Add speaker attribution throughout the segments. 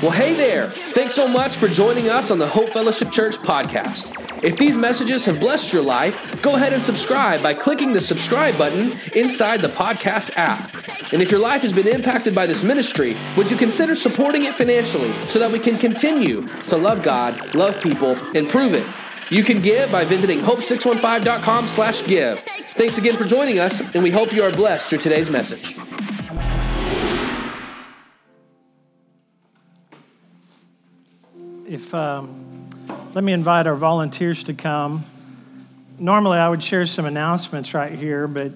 Speaker 1: Well, hey there. Thanks so much for joining us on the Hope Fellowship Church podcast. If these messages have blessed your life, go ahead and subscribe by clicking the subscribe button inside the podcast app. And if your life has been impacted by this ministry, would you consider supporting it financially so that we can continue to love God, love people, and prove it? You can give by visiting hope615.com slash give. Thanks again for joining us, and we hope you are blessed through today's message.
Speaker 2: If um, let me invite our volunteers to come. Normally, I would share some announcements right here, but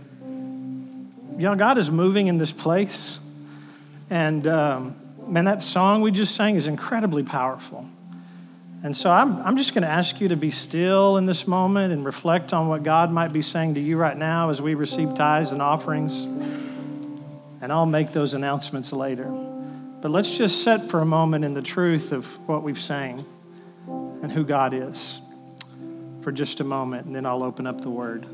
Speaker 2: know, God is moving in this place, and um, man, that song we just sang is incredibly powerful. And so I'm, I'm just going to ask you to be still in this moment and reflect on what God might be saying to you right now as we receive tithes and offerings. And I'll make those announcements later. But let's just sit for a moment in the truth of what we've sang and who God is for just a moment, and then I'll open up the word.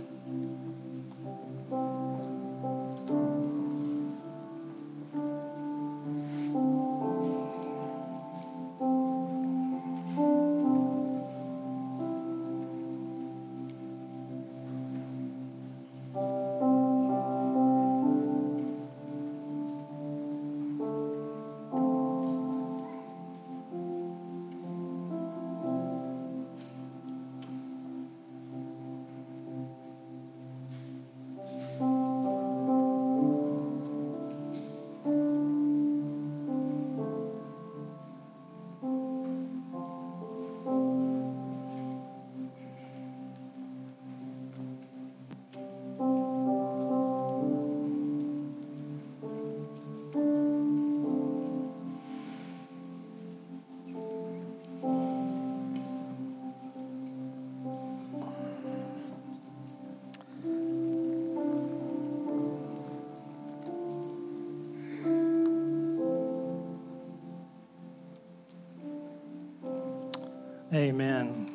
Speaker 2: Amen.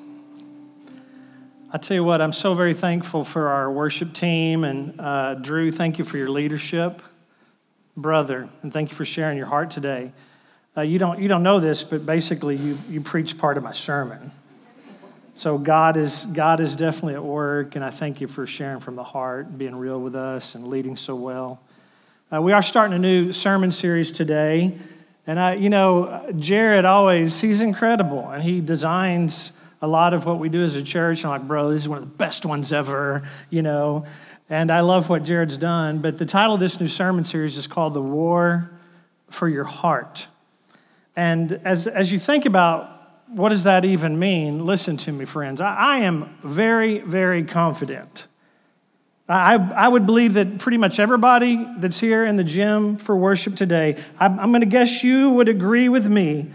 Speaker 2: I tell you what, I'm so very thankful for our worship team. And uh, Drew, thank you for your leadership, brother, and thank you for sharing your heart today. Uh, you, don't, you don't know this, but basically, you, you preached part of my sermon. So God is, God is definitely at work, and I thank you for sharing from the heart being real with us and leading so well. Uh, we are starting a new sermon series today. And I, you know, Jared always, he's incredible and he designs a lot of what we do as a church. I'm like, bro, this is one of the best ones ever, you know. And I love what Jared's done. But the title of this new sermon series is called The War for Your Heart. And as, as you think about what does that even mean, listen to me, friends. I, I am very, very confident I, I would believe that pretty much everybody that's here in the gym for worship today, I'm, I'm going to guess you would agree with me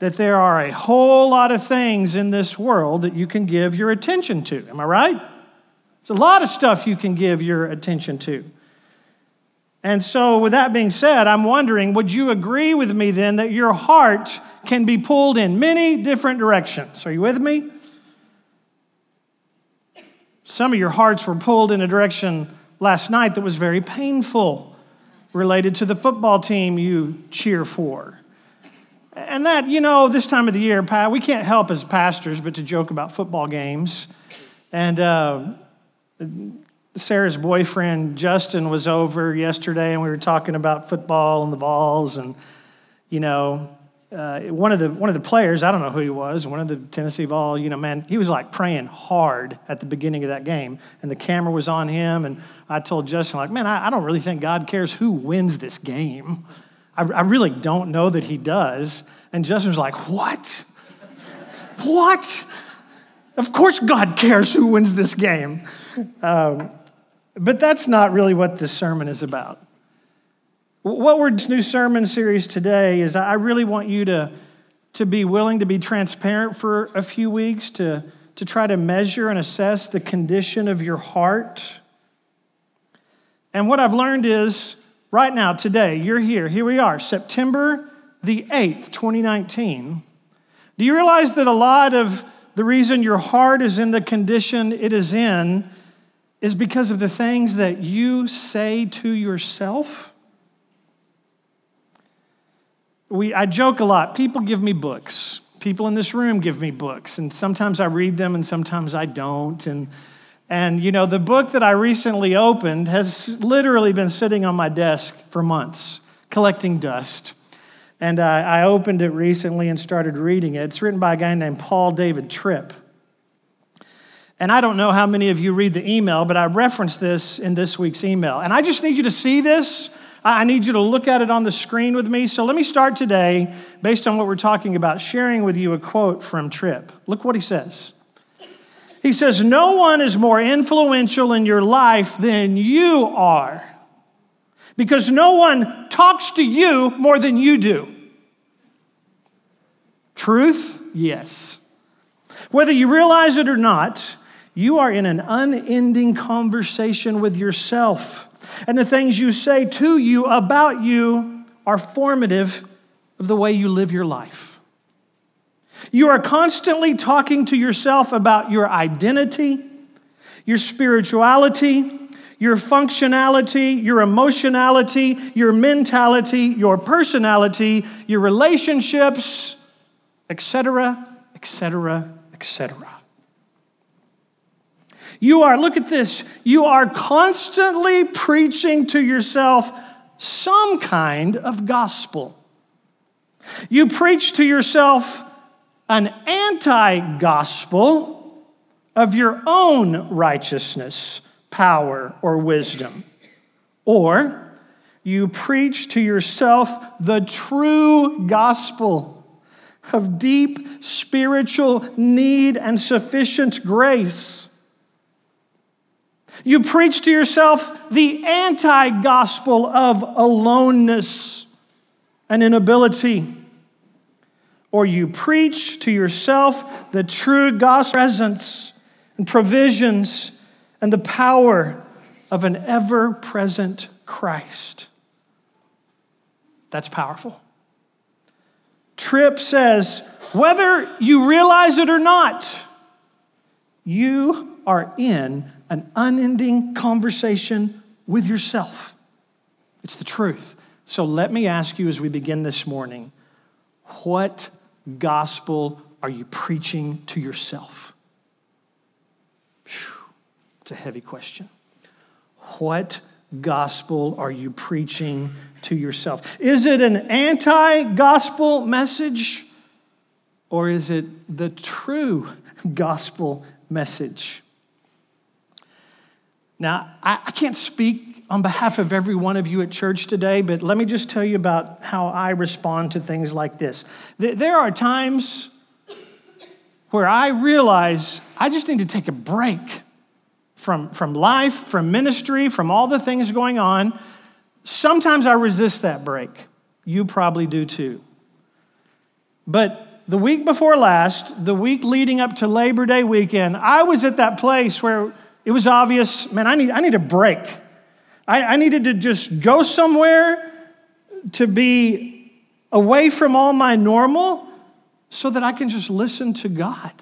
Speaker 2: that there are a whole lot of things in this world that you can give your attention to. Am I right? There's a lot of stuff you can give your attention to. And so, with that being said, I'm wondering would you agree with me then that your heart can be pulled in many different directions? Are you with me? Some of your hearts were pulled in a direction last night that was very painful, related to the football team you cheer for. And that, you know, this time of the year, Pat, we can't help as pastors but to joke about football games. And uh, Sarah's boyfriend, Justin, was over yesterday and we were talking about football and the balls and, you know, uh, one of the one of the players, I don't know who he was, one of the Tennessee Vol, you know, man, he was like praying hard at the beginning of that game, and the camera was on him, and I told Justin, like, man, I, I don't really think God cares who wins this game. I, I really don't know that He does. And Justin was like, what? what? Of course, God cares who wins this game. Um, but that's not really what this sermon is about. What new sermon series today is I really want you to, to be willing to be transparent for a few weeks, to, to try to measure and assess the condition of your heart. And what I've learned is right now, today, you're here, here we are, September the 8th, 2019. Do you realize that a lot of the reason your heart is in the condition it is in is because of the things that you say to yourself? We, I joke a lot. People give me books. People in this room give me books, and sometimes I read them and sometimes I don't. And, and you know, the book that I recently opened has literally been sitting on my desk for months, collecting dust. And I, I opened it recently and started reading it. It's written by a guy named Paul David Tripp. And I don't know how many of you read the email, but I referenced this in this week's email. And I just need you to see this. I need you to look at it on the screen with me. So let me start today, based on what we're talking about, sharing with you a quote from Tripp. Look what he says. He says, No one is more influential in your life than you are, because no one talks to you more than you do. Truth? Yes. Whether you realize it or not, you are in an unending conversation with yourself. And the things you say to you about you are formative of the way you live your life. You are constantly talking to yourself about your identity, your spirituality, your functionality, your emotionality, your mentality, your personality, your relationships, etc., etc., etc. You are, look at this, you are constantly preaching to yourself some kind of gospel. You preach to yourself an anti gospel of your own righteousness, power, or wisdom. Or you preach to yourself the true gospel of deep spiritual need and sufficient grace you preach to yourself the anti gospel of aloneness and inability. Or you preach to yourself the true gospel presence and provisions and the power of an ever present Christ. That's powerful. Tripp says, whether you realize it or not, you are in an unending conversation with yourself. It's the truth. So let me ask you as we begin this morning what gospel are you preaching to yourself? It's a heavy question. What gospel are you preaching to yourself? Is it an anti gospel message or is it the true gospel message? Now, I, I can't speak on behalf of every one of you at church today, but let me just tell you about how I respond to things like this. There are times where I realize I just need to take a break from, from life, from ministry, from all the things going on. Sometimes I resist that break. You probably do too. But the week before last, the week leading up to Labor Day weekend, I was at that place where it was obvious, man, I need, I need a break. I, I needed to just go somewhere to be away from all my normal so that I can just listen to God.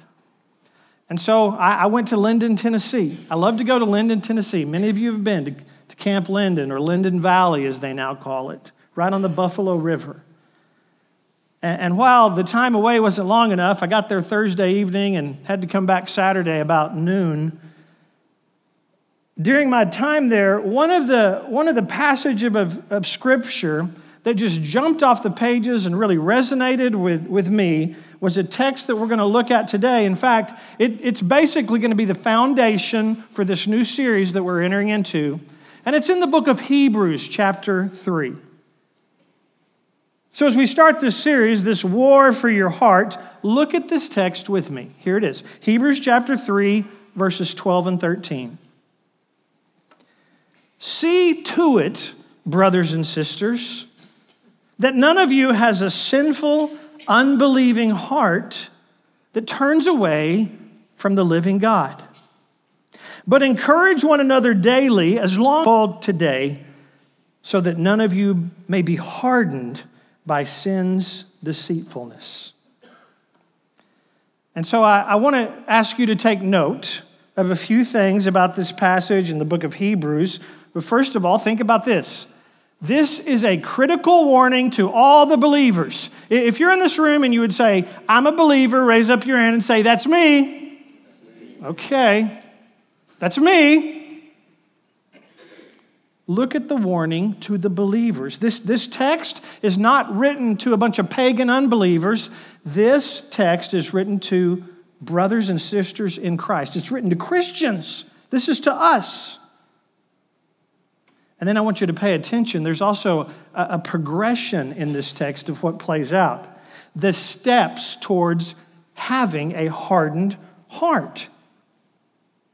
Speaker 2: And so I, I, went to Linden, Tennessee. I love to go to Linden, Tennessee. Many of you have been to, to Camp Linden or Linden Valley, as they now call it, right on the Buffalo River. And, and while the time away wasn't long enough, I got there Thursday evening and had to come back Saturday about noon during my time there, one of the, one of the passages of, of scripture that just jumped off the pages and really resonated with, with me was a text that we're going to look at today. In fact, it, it's basically going to be the foundation for this new series that we're entering into. And it's in the book of Hebrews, chapter 3. So, as we start this series, this war for your heart, look at this text with me. Here it is Hebrews chapter 3, verses 12 and 13. See to it, brothers and sisters, that none of you has a sinful, unbelieving heart that turns away from the living God. But encourage one another daily, as long as today, so that none of you may be hardened by sin's deceitfulness. And so I, I want to ask you to take note of a few things about this passage in the book of Hebrews but first of all, think about this This is a critical warning to all the believers. If you're in this room and you would say, I'm a believer, raise up your hand and say, That's me. Okay, that's me. Look at the warning to the believers. This, this text is not written to a bunch of pagan unbelievers. This text is written to brothers and sisters in Christ. It's written to Christians. This is to us. And then I want you to pay attention. There's also a, progression in this text of what plays out the steps towards having a hardened heart.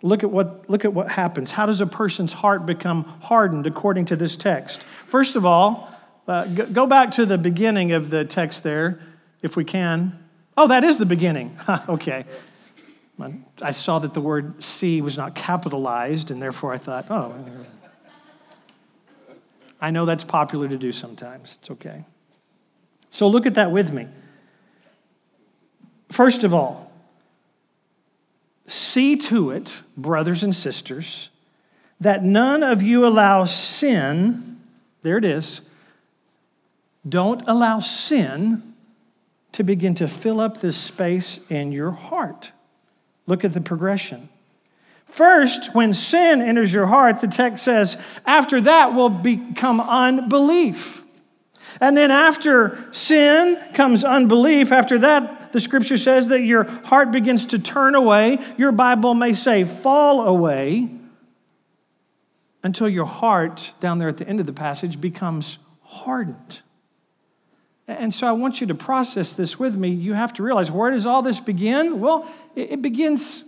Speaker 2: Look at what, look at what happens. How does a person's heart become hardened according to this text? First of all, uh, go back to the beginning of the text there, if we can. Oh, that is the beginning. okay. I saw that the word see was not capitalized, and therefore I thought, oh, I know that's popular to do sometimes. It's okay. So look at that with me. First of all, see to it, brothers and sisters, that none of you allow sin, there it is, don't allow sin to begin to fill up this space in your heart. Look at the progression. First, when sin enters your heart, the text says, after that will become unbelief. And then after sin comes unbelief. After that, the scripture says that your heart begins to turn away. Your Bible may say fall away until your heart, down there at the end of the passage, becomes hardened. And so I want you to process this with me. You have to realize where does all this begin? Well, it begins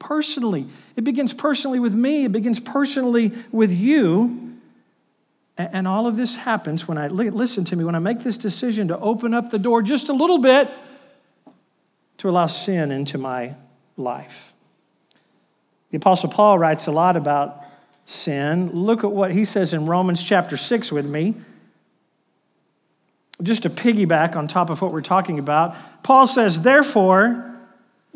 Speaker 2: personally. It begins personally with me, it begins personally with you. And all of this happens when I listen to me, when I make this decision to open up the door just a little bit to allow sin into my life. The Apostle Paul writes a lot about sin. Look at what he says in Romans chapter 6 with me. Just to piggyback on top of what we're talking about, Paul says, Therefore,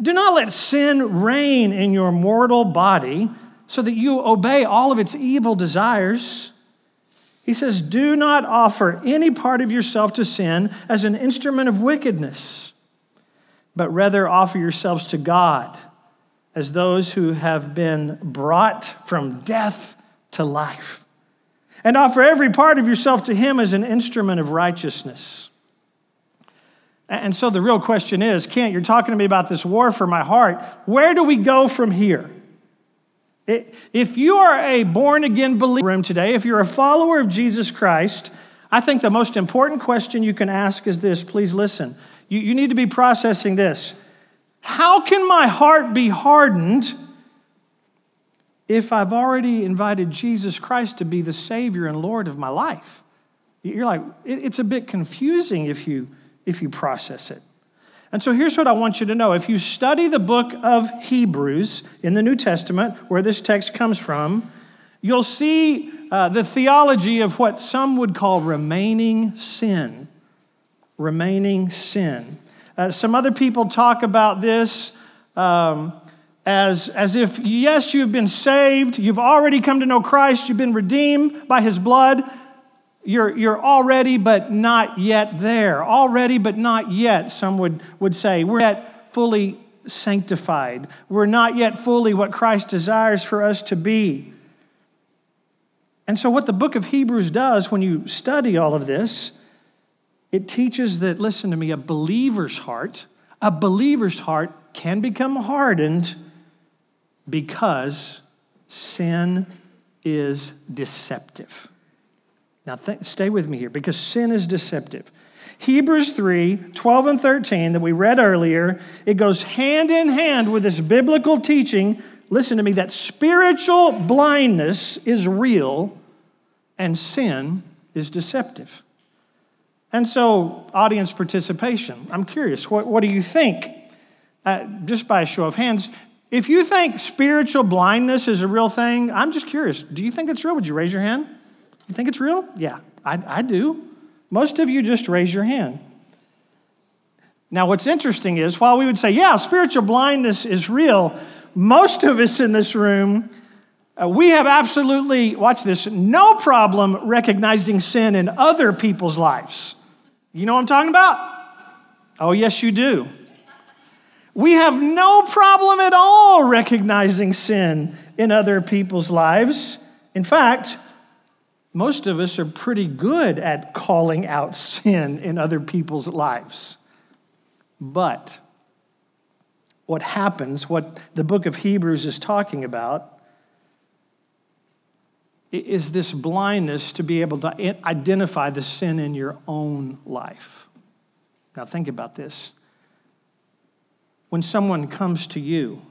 Speaker 2: do not let sin reign in your mortal body so that you obey all of its evil desires. He says, Do not offer any part of yourself to sin as an instrument of wickedness, but rather offer yourselves to God as those who have been brought from death to life. And offer every part of yourself to Him as an instrument of righteousness. And so the real question is Kent, you're talking to me about this war for my heart. Where do we go from here? If you are a born again believer today, if you're a follower of Jesus Christ, I think the most important question you can ask is this. Please listen. You, you need to be processing this. How can my heart be hardened if I've already invited Jesus Christ to be the Savior and Lord of my life? You're like, it's a bit confusing if you if you process it. And so here's what I want you to know. If you study the book of Hebrews in the New Testament, where this text comes from, you'll see uh, the theology of what some would call remaining sin. Remaining sin. Uh, some other people talk about this um, as, as if, yes, you've been saved, you've already come to know Christ, you've been redeemed by his blood, you're, you're already, but not yet there. Already, but not yet, some would, would say. We're yet fully sanctified. We're not yet fully what Christ desires for us to be. And so, what the book of Hebrews does when you study all of this, it teaches that, listen to me, a believer's heart, a believer's heart can become hardened because sin is deceptive. Now, th- stay with me here because sin is deceptive. Hebrews 3 12 and 13 that we read earlier, it goes hand in hand with this biblical teaching. Listen to me that spiritual blindness is real and sin is deceptive. And so, audience participation. I'm curious, what, what do you think? Uh, just by a show of hands, if you think spiritual blindness is a real thing, I'm just curious. Do you think it's real? Would you raise your hand? You think it's real? Yeah, I, I do. Most of you just raise your hand. Now, what's interesting is while we would say, yeah, spiritual blindness is real, most of us in this room Uh, we have absolutely, watch this, no problem recognizing sin in other people's lives. You know what I'm talking about? Oh, yes, you do. We have no problem at all recognizing sin in other people's lives. In fact, most of us are pretty good at calling out sin in other people's lives. But what happens, what the book of Hebrews is talking about, is this blindness to be able to identify the sin in your own life. Now, think about this. When someone comes to you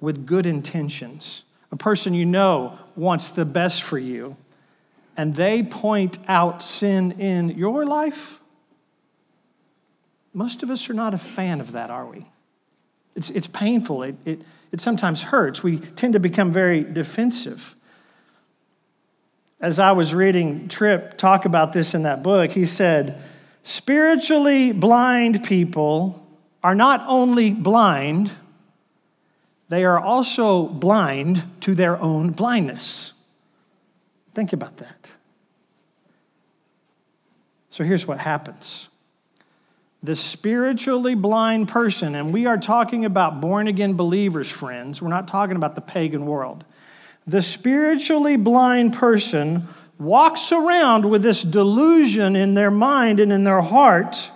Speaker 2: with good intentions, a person you know wants the best for you, and they point out sin in your life, most of us are not a fan of that, are we? It's, it's painful. It, it, it sometimes hurts. We tend to become very defensive. As I was reading Tripp talk about this in that book, he said, Spiritually blind people are not only blind, they are also blind to their own blindness. Think about that. So here's what happens the spiritually blind person, and we are talking about born again believers, friends, we're not talking about the pagan world. The spiritually blind person walks around with this delusion in their mind and in their heart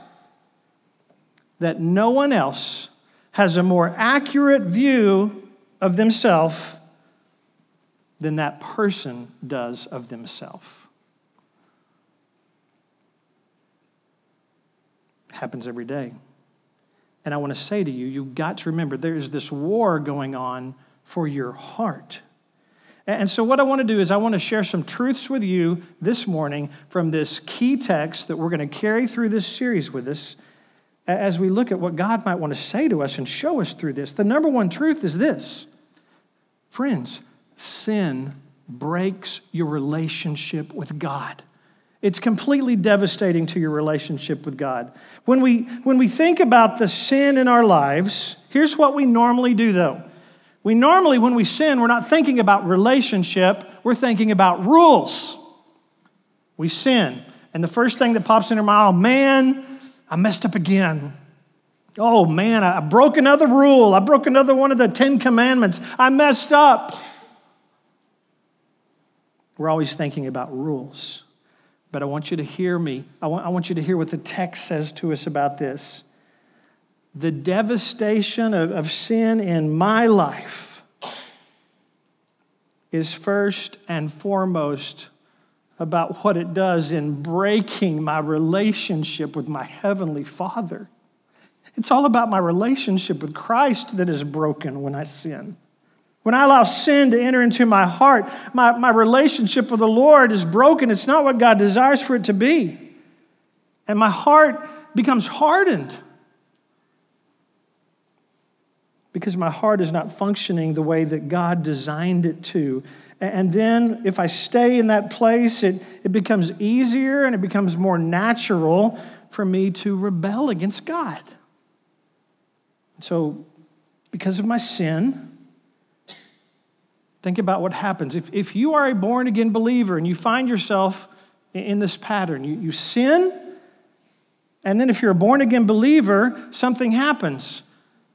Speaker 2: that no one else has a more accurate view of themselves than that person does of themselves. happens every day. And I want to say to you, you've got to remember there is this war going on for your heart. And so, what I want to do is, I want to share some truths with you this morning from this key text that we're going to carry through this series with us as we look at what God might want to say to us and show us through this. The number one truth is this friends, sin breaks your relationship with God. It's completely devastating to your relationship with God. When we, when we think about the sin in our lives, here's what we normally do though. We normally, when we sin, we're not thinking about relationship, we're thinking about rules. We sin. And the first thing that pops into my mind, oh man, I messed up again. Oh man, I broke another rule. I broke another one of the Ten Commandments. I messed up. We're always thinking about rules. But I want you to hear me. I want, I want you to hear what the text says to us about this. The devastation of, of sin in my life is first and foremost about what it does in breaking my relationship with my Heavenly Father. It's all about my relationship with Christ that is broken when I sin. When I allow sin to enter into my heart, my, my relationship with the Lord is broken. It's not what God desires for it to be. And my heart becomes hardened because my heart is not functioning the way that God designed it to. And then if I stay in that place, it, it becomes easier and it becomes more natural for me to rebel against God. So, because of my sin, Think about what happens. If, if you are a born again believer and you find yourself in this pattern, you, you sin, and then if you're a born again believer, something happens.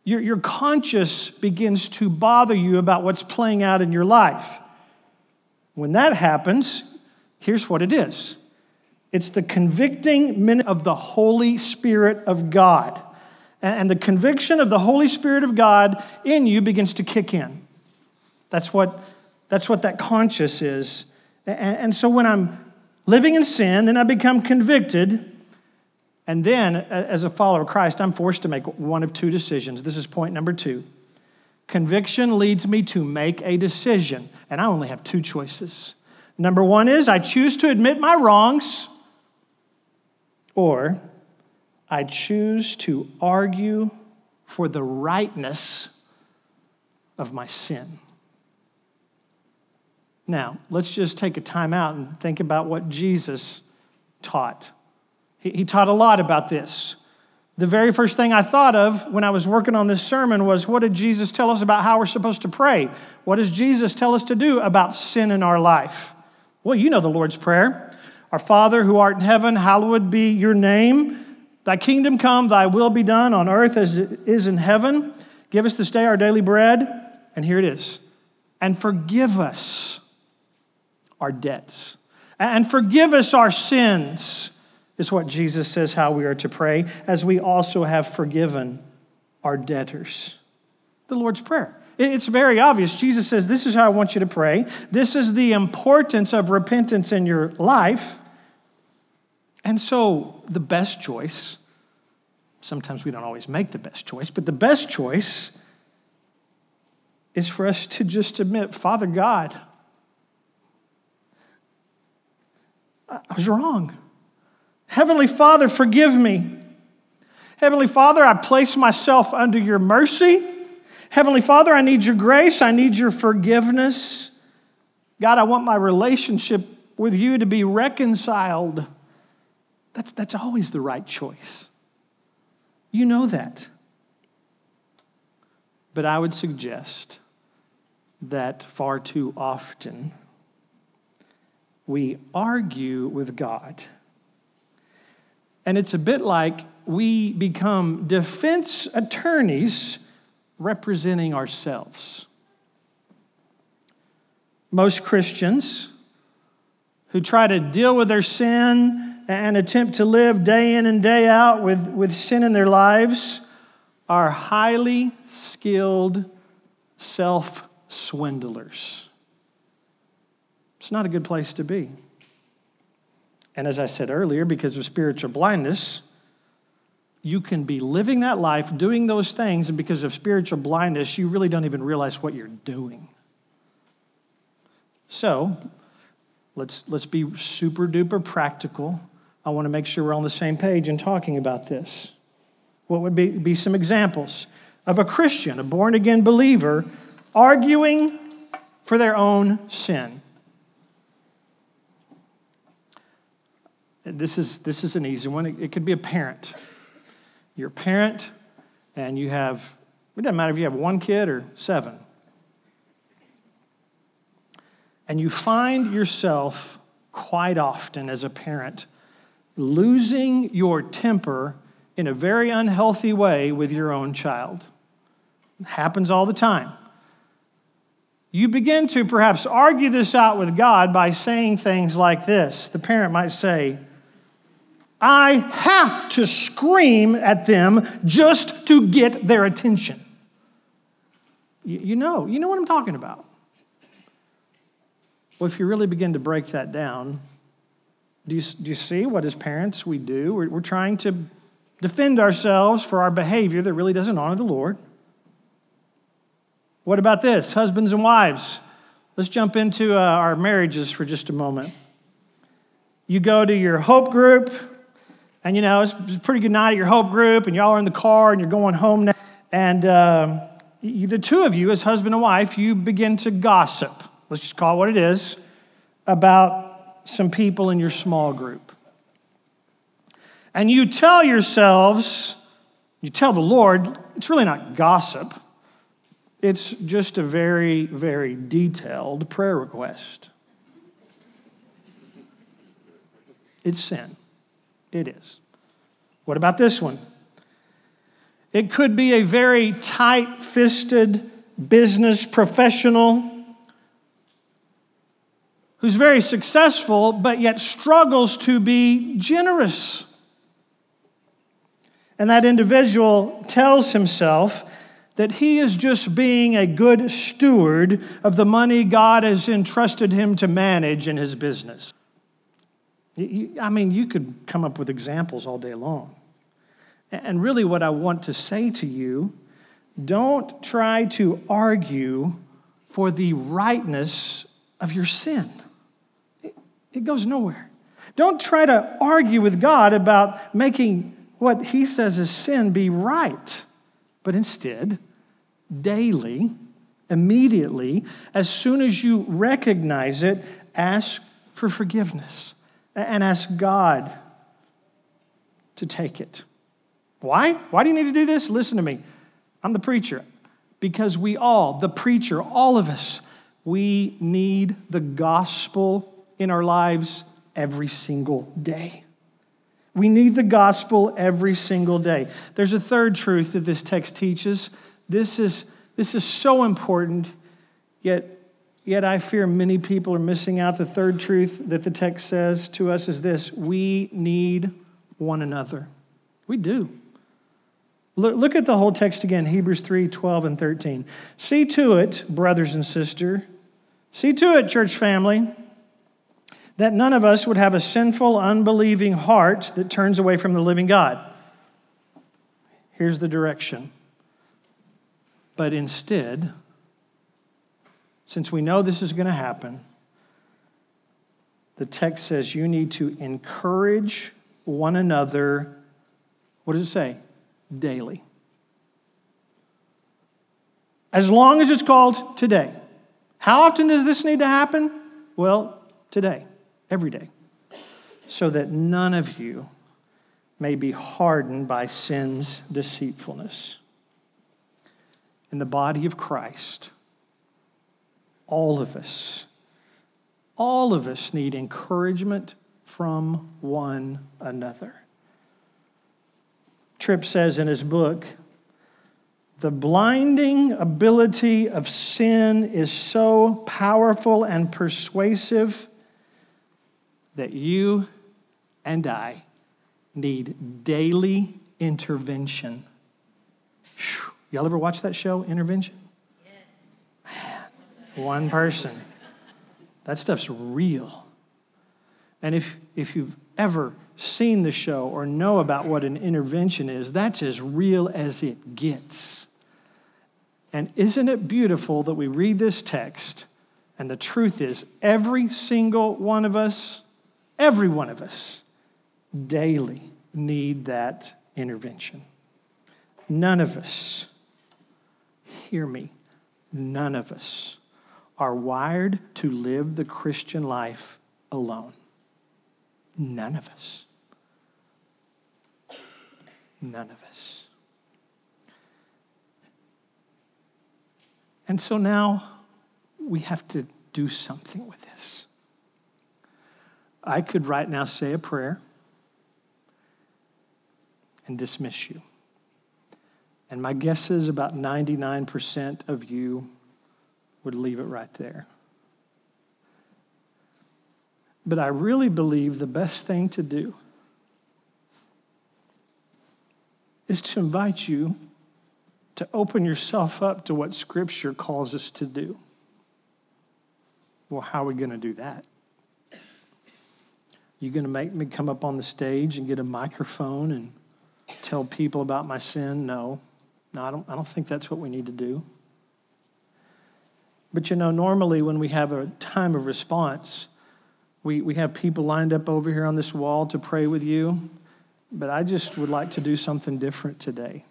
Speaker 2: Your, your conscience begins to bother you about what's playing out in your life. When that happens, here's what it is it's the convicting minute of the Holy Spirit of God. And the conviction of the Holy Spirit of God in you begins to kick in. That's what, that's what that conscious is. And, and so when I'm living in sin, then I become convicted. And then, as a follower of Christ, I'm forced to make one of two decisions. This is point number two. Conviction leads me to make a decision, and I only have two choices. Number one is I choose to admit my wrongs, or I choose to argue for the rightness of my sin. Now, let's just take a time out and think about what Jesus taught. He, he taught a lot about this. The very first thing I thought of when I was working on this sermon was what did Jesus tell us about how we're supposed to pray? What does Jesus tell us to do about sin in our life? Well, you know the Lord's Prayer. Our Father who art in heaven, hallowed be your name. Thy kingdom come, thy will be done on earth as it is in heaven. Give us this day our daily bread. And here it is. And forgive us our debts. And forgive us our sins, is what Jesus says how we are to pray, as we also have forgiven our debtors. The Lord's Prayer. It's very obvious. Jesus says, This is how I want you to pray. This is the importance of repentance in your life. And so, the best choice, sometimes we don't always make the best choice, but the best choice is for us to just admit, Father God, I was wrong. Heavenly Father, forgive me. Heavenly Father, I place myself under your mercy. Heavenly Father, I need your grace. I need your forgiveness. God, I want my relationship with you to be reconciled. That's, that's always the right choice. You know that. But I would suggest that far too often we argue with God. And it's a bit like we become defense attorneys representing ourselves. Most Christians who try to deal with their sin and attempt to live day in and day out with, with sin in their lives are highly skilled self swindlers. It's not a good place to be. And as I said earlier, because of spiritual blindness, you can be living that life, doing those things, and because of spiritual blindness, you really don't even realize what you're doing. So, let's, let's be super duper practical. I want to make sure we're on the same page in talking about this. What would be, be some examples of a Christian, a born again believer, arguing for their own sin? This is, this is an easy one. It, it could be a parent you're a parent and you have, it doesn't matter if you have one kid or seven. And you find yourself quite often as a parent losing your temper in a very unhealthy way with your own child. It happens all the time. You begin to perhaps argue this out with God by saying things like this. The parent might say, I have to scream at them just to get their attention. You, know, you know what I'm talking about. Well, if you really begin to break that down, do you, do you see what as parents we do? We're, we're trying to defend ourselves for our behavior that really doesn't honor the Lord. What about this, husbands and wives? Let's jump into uh, our marriages for just a moment. You go to your hope group, and you know, it's a pretty good night at your hope group, and y'all are in the car and you're going home now. And uh, the two of you, as husband and wife, you begin to gossip. Let's just call it what it is about some people in your small group. And you tell yourselves, you tell the Lord, it's really not gossip, it's just a very, very detailed prayer request. It's sin. It is. What about this one? It could be a very tight fisted business professional who's very successful but yet struggles to be generous. And that individual tells himself that he is just being a good steward of the money God has entrusted him to manage in his business. I mean, you could come up with examples all day long. And really, what I want to say to you don't try to argue for the rightness of your sin, it goes nowhere. Don't try to argue with God about making what He says is sin be right, but instead, daily, immediately, as soon as you recognize it, ask for forgiveness and ask God to take it. Why? Why do you need to do this? Listen to me. I'm the preacher. Because we all, the preacher, all of us, we need the gospel in our lives every single day. We need the gospel every single day. There's a third truth that this text teaches. This is, this is so important, yet, yet I fear many people are missing out. The third truth that the text says to us is this we need one another. We do. Look, at the whole text again Hebrews 3 12 and 13. See to it, brothers and sisters, see to it, church family that none of us would have a sinful, unbelieving heart that turns away from the living God. Here's the direction. But instead, since we know this is going to happen, the text says you need to encourage one another. What does it say? Daily. As long as it's called today. How often does this need to happen? Well, today every day, so that none of you may be hardened by sin's deceitfulness. In the body of Christ, all of us, all of us need encouragement from one another. Tripp says in his book, the blinding ability of sin is so powerful and persuasive that you and I need daily intervention. Y'all ever watch that show, Intervention? Yes. One person. That stuff's real. And if, if you've ever seen the show or know about what an intervention is, that's as real as it gets. And isn't it beautiful that we read this text and the truth is, every single one of us Every one of us daily need that intervention. None of us, hear me, none of us are wired to live the Christian life alone. None of us. None of us. And so now we have to do something with this. I could right now say a prayer and dismiss you. And my guess is about 99% of you would leave it right there. But I really believe the best thing to do is to invite you to open yourself up to what Scripture calls us to do. Well, how are we going to do that? You going to make me come up on the stage and get a microphone and tell people about my sin? No. No, I don't, I don't think that's what we need to do. But you know, normally when we have a time of response, we, we have people lined up over here on this wall to pray with you. But I just would like to do something different today.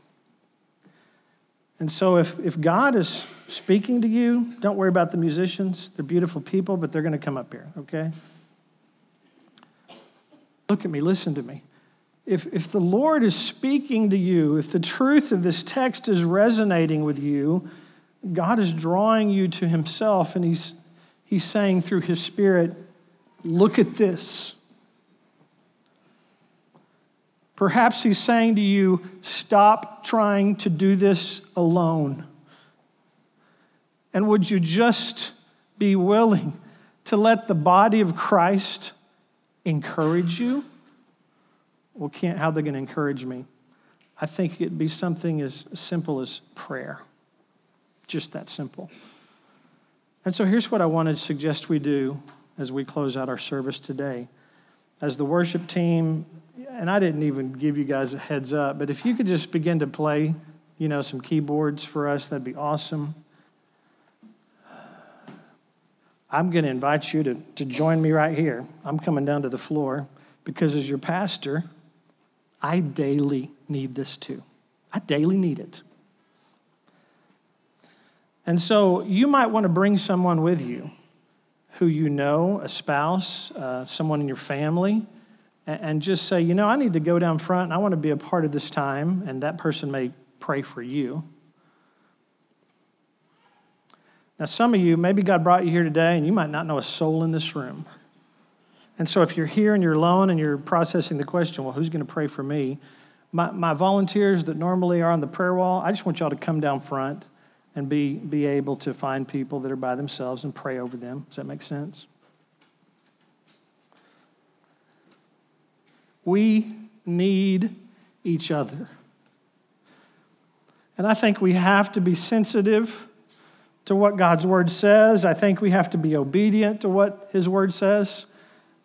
Speaker 2: And so, if, if God is speaking to you, don't worry about the musicians. They're beautiful people, but they're going to come up here, okay? Look at me, listen to me. If, if the Lord is speaking to you, if the truth of this text is resonating with you, God is drawing you to Himself and He's, he's saying through His Spirit, Look at this. Perhaps He's saying to you, Stop trying to do this alone. And would you just be willing to let the body of Christ encourage you? Well, Kent how they going to encourage me? I think it'd be something as simple as prayer. Just that simple. And so here's what I want to suggest we do as we close out our service today. As the worship team, and I didn't even give you guys a heads up, but if you could just begin to play, you know, some keyboards for us, that'd be awesome. I'm going to invite you to, to join me right here. I'm coming down to the floor because, as your pastor, I daily need this too. I daily need it. And so you might want to bring someone with you who you know, a spouse, uh, someone in your family, and just say, you know, I need to go down front and I want to be a part of this time, and that person may pray for you. Now, some of you, maybe God brought you here today and you might not know a soul in this room. And so, if you're here and you're alone and you're processing the question, well, who's going to pray for me? My, my volunteers that normally are on the prayer wall, I just want y'all to come down front and be, be able to find people that are by themselves and pray over them. Does that make sense? We need each other. And I think we have to be sensitive to what God's word says. I think we have to be obedient to what his word says.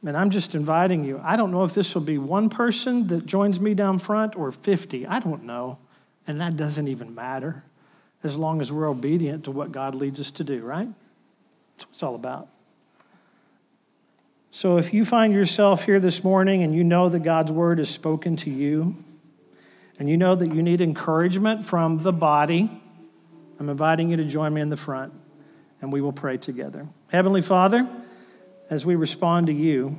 Speaker 2: And I'm just inviting you. I don't know if this will be one person that joins me down front or 50. I don't know. And that doesn't even matter as long as we're obedient to what God leads us to do, right? That's what it's all about. So if you find yourself here this morning and you know that God's word is spoken to you, and you know that you need encouragement from the body, I'm inviting you to join me in the front and we will pray together. Heavenly Father, as we respond to you,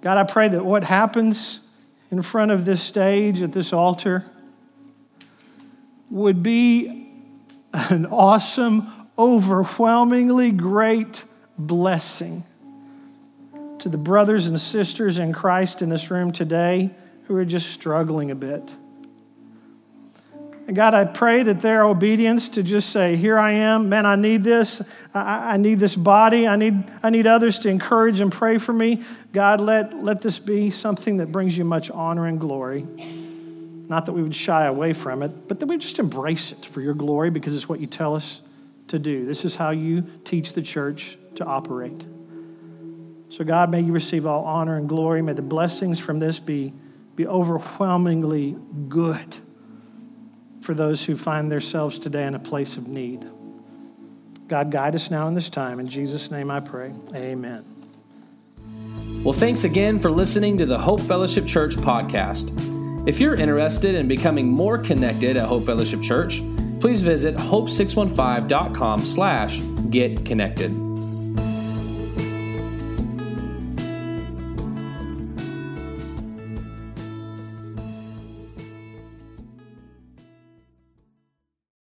Speaker 2: God, I pray that what happens in front of this stage at this altar would be an awesome overwhelmingly great blessing to the brothers and sisters in Christ in this room today who are just struggling a bit. And God, I pray that their obedience to just say, Here I am, man, I need this. I, I, need this body. I need, I need others to encourage and pray for me. God, let, let this be something that brings you much honor and glory. Not that we would shy away from it, but that we just embrace it for your glory because it's what you tell us to do. This is how you teach the church to operate. So, God, may you receive all honor and glory. May the blessings from this be, be overwhelmingly good for those who find themselves today in a place of need. God, guide us now in this time. In Jesus' name I pray. Amen.
Speaker 1: Well, thanks again for listening to the Hope Fellowship Church podcast. If you're interested in becoming more connected at Hope Fellowship Church, please visit hope615.com slash get connected.